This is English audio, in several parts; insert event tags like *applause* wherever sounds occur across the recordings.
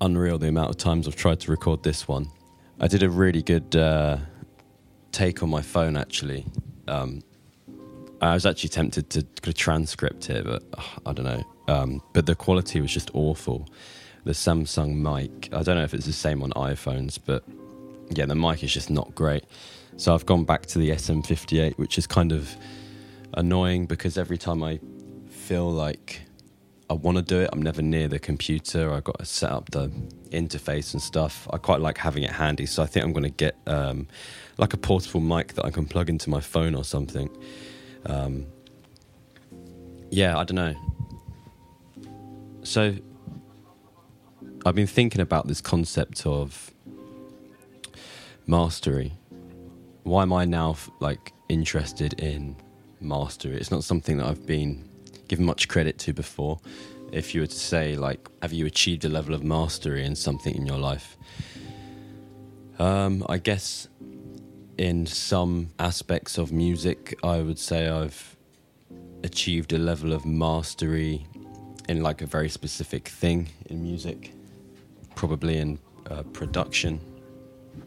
unreal the amount of times I've tried to record this one. I did a really good uh, take on my phone actually. Um, I was actually tempted to, to transcript it, but uh, I don't know. Um, but the quality was just awful. The Samsung mic, I don't know if it's the same on iPhones, but yeah, the mic is just not great. So I've gone back to the SM58, which is kind of annoying because every time I feel like I want to do it. I'm never near the computer. I've got to set up the interface and stuff. I quite like having it handy, so I think I'm going to get um, like a portable mic that I can plug into my phone or something. Um, yeah, I don't know. So I've been thinking about this concept of mastery. Why am I now like interested in mastery? It's not something that I've been given much credit to before. If you were to say, like, have you achieved a level of mastery in something in your life? Um, I guess in some aspects of music, I would say I've achieved a level of mastery in like a very specific thing in music, probably in uh, production,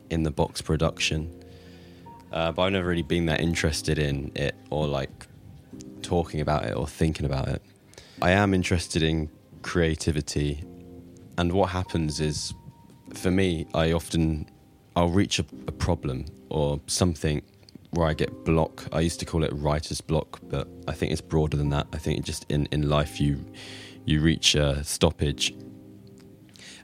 in the box production. Uh, but I've never really been that interested in it or like talking about it or thinking about it. I am interested in creativity, and what happens is, for me, I often I'll reach a, a problem or something where I get block. I used to call it writer's block, but I think it's broader than that. I think just in, in life you you reach a stoppage,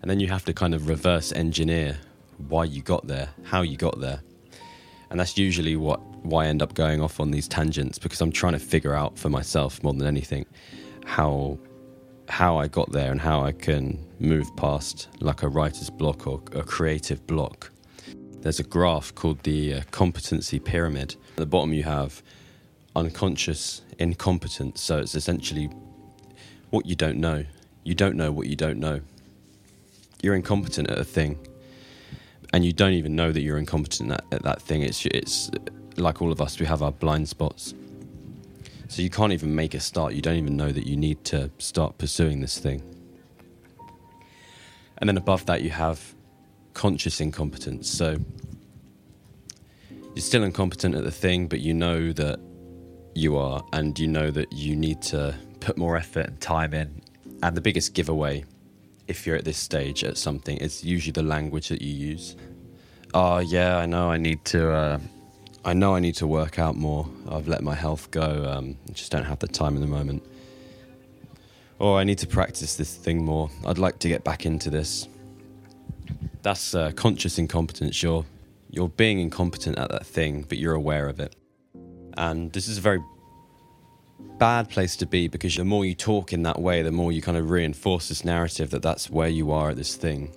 and then you have to kind of reverse engineer why you got there, how you got there, and that's usually what why I end up going off on these tangents because I'm trying to figure out for myself more than anything how how I got there and how I can move past like a writer's block or a creative block. There's a graph called the uh, competency pyramid. At the bottom you have unconscious incompetence. So it's essentially what you don't know. You don't know what you don't know. You're incompetent at a thing and you don't even know that you're incompetent at, at that thing. It's it's like all of us, we have our blind spots. So you can't even make a start. You don't even know that you need to start pursuing this thing. And then above that, you have conscious incompetence. So you're still incompetent at the thing, but you know that you are, and you know that you need to put more effort and time in. And the biggest giveaway, if you're at this stage at something, is usually the language that you use. Oh, yeah, I know I need to. Uh, I know I need to work out more. I've let my health go. Um, I just don't have the time in the moment. Or I need to practice this thing more. I'd like to get back into this. That's uh, conscious incompetence. You're you're being incompetent at that thing, but you're aware of it. And this is a very bad place to be because the more you talk in that way, the more you kind of reinforce this narrative that that's where you are at this thing.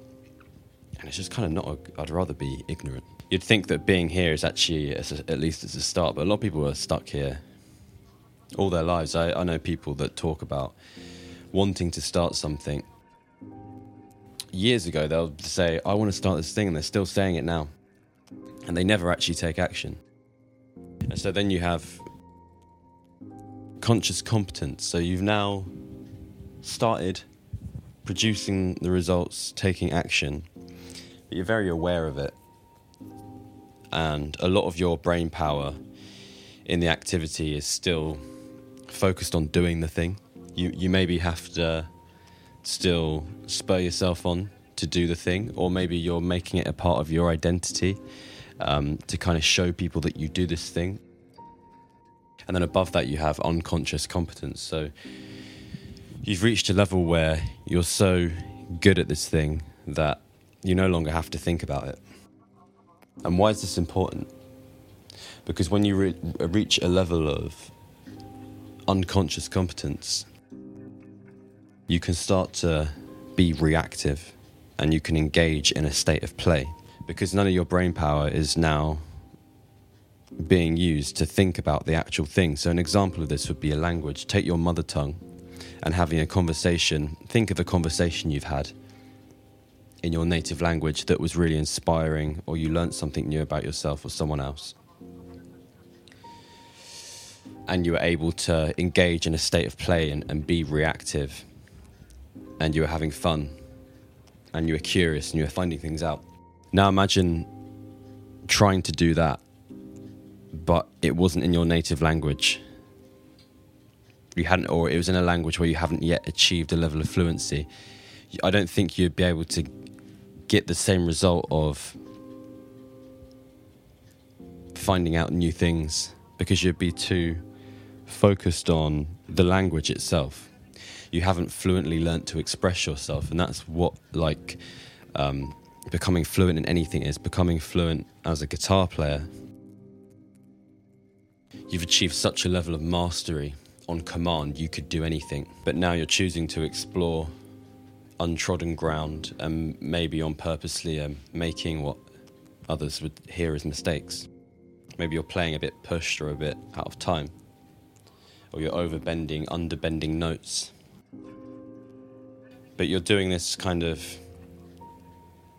And it's just kind of not. I'd rather be ignorant you'd think that being here is actually, at least as a start, but a lot of people are stuck here all their lives. I, I know people that talk about wanting to start something. Years ago, they'll say, I want to start this thing, and they're still saying it now. And they never actually take action. And so then you have conscious competence. So you've now started producing the results, taking action, but you're very aware of it and a lot of your brain power in the activity is still focused on doing the thing. You you maybe have to still spur yourself on to do the thing, or maybe you're making it a part of your identity um, to kind of show people that you do this thing. And then above that, you have unconscious competence. So you've reached a level where you're so good at this thing that you no longer have to think about it. And why is this important? Because when you re- reach a level of unconscious competence, you can start to be reactive and you can engage in a state of play because none of your brain power is now being used to think about the actual thing. So, an example of this would be a language. Take your mother tongue and having a conversation, think of a conversation you've had in your native language that was really inspiring or you learnt something new about yourself or someone else. And you were able to engage in a state of play and, and be reactive and you were having fun. and you were curious and you were finding things out. Now imagine trying to do that, but it wasn't in your native language. You hadn't, or it was in a language where you haven't yet achieved a level of fluency. I don't think you'd be able to get the same result of finding out new things because you'd be too focused on the language itself. You haven't fluently learnt to express yourself, and that's what like um, becoming fluent in anything is. Becoming fluent as a guitar player, you've achieved such a level of mastery on command. You could do anything, but now you're choosing to explore untrodden ground and maybe on purposely um, making what others would hear as mistakes. Maybe you're playing a bit pushed or a bit out of time, or you're overbending, underbending notes. But you're doing this kind of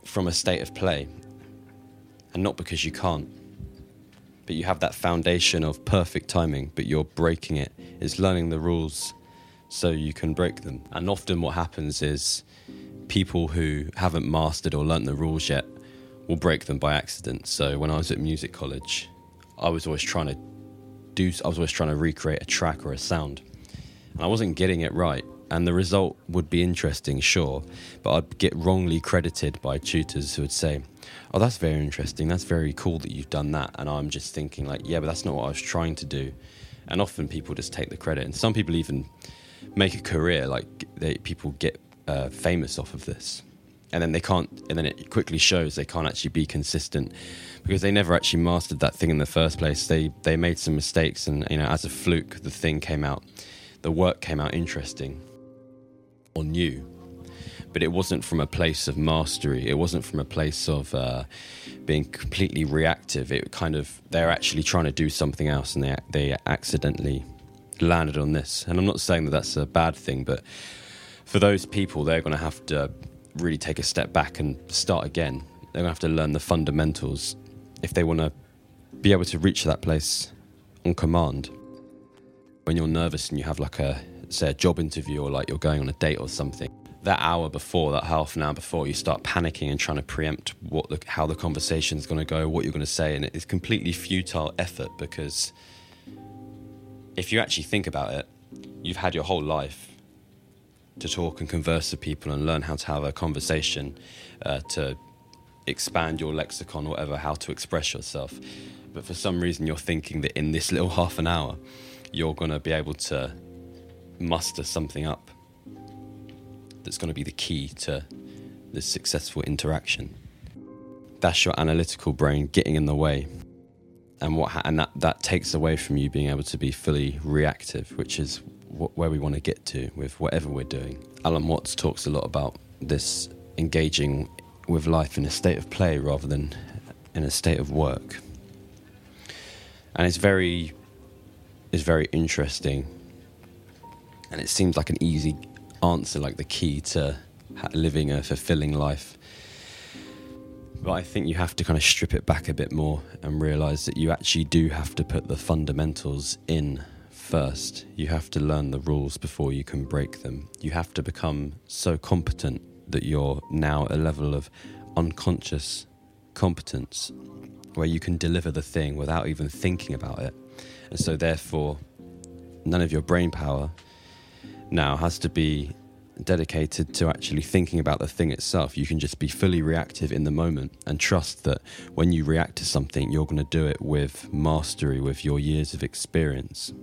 from a state of play, and not because you can't. But you have that foundation of perfect timing, but you're breaking it. It's learning the rules so you can break them. And often what happens is people who haven't mastered or learnt the rules yet will break them by accident. So when I was at music college, I was always trying to do I was always trying to recreate a track or a sound. And I wasn't getting it right. And the result would be interesting, sure, but I'd get wrongly credited by tutors who would say, Oh, that's very interesting. That's very cool that you've done that. And I'm just thinking, like, yeah, but that's not what I was trying to do. And often people just take the credit. And some people even make a career, like, they, people get uh, famous off of this. And then they can't and then it quickly shows they can't actually be consistent because they never actually mastered that thing in the first place. They they made some mistakes and you know as a fluke the thing came out the work came out interesting or new but it wasn't from a place of mastery. It wasn't from a place of uh, being completely reactive. It kind of they're actually trying to do something else and they they accidentally landed on this and i'm not saying that that's a bad thing but for those people they're going to have to really take a step back and start again. They're going to have to learn the fundamentals if they want to be able to reach that place on command. When you're nervous and you have like a say a job interview or like you're going on a date or something, that hour before, that half an hour before, you start panicking and trying to preempt what the, how the conversation is going to go, what you're going to say, and it's completely futile effort because if you actually think about it, you've had your whole life to talk and converse with people and learn how to have a conversation, uh, to expand your lexicon, whatever, how to express yourself. But for some reason, you're thinking that in this little *laughs* half an hour, you're going to be able to muster something up that's going to be the key to this successful interaction. That's your analytical brain getting in the way. And what and that, that takes away from you being able to be fully reactive, which is where we want to get to with whatever we're doing. Alan Watts talks a lot about this engaging with life in a state of play rather than in a state of work. And it's very it's very interesting and it seems like an easy answer like the key to living a fulfilling life. But I think you have to kind of strip it back a bit more and realize that you actually do have to put the fundamentals in first. You have to learn the rules before you can break them. You have to become so competent that you're now at a level of unconscious competence where you can deliver the thing without even thinking about it. And so, therefore, none of your brain power now has to be dedicated to actually thinking about the thing itself. You can just be fully reactive in the moment and trust that when you react to something, you're going to do it with mastery, with your years of experience.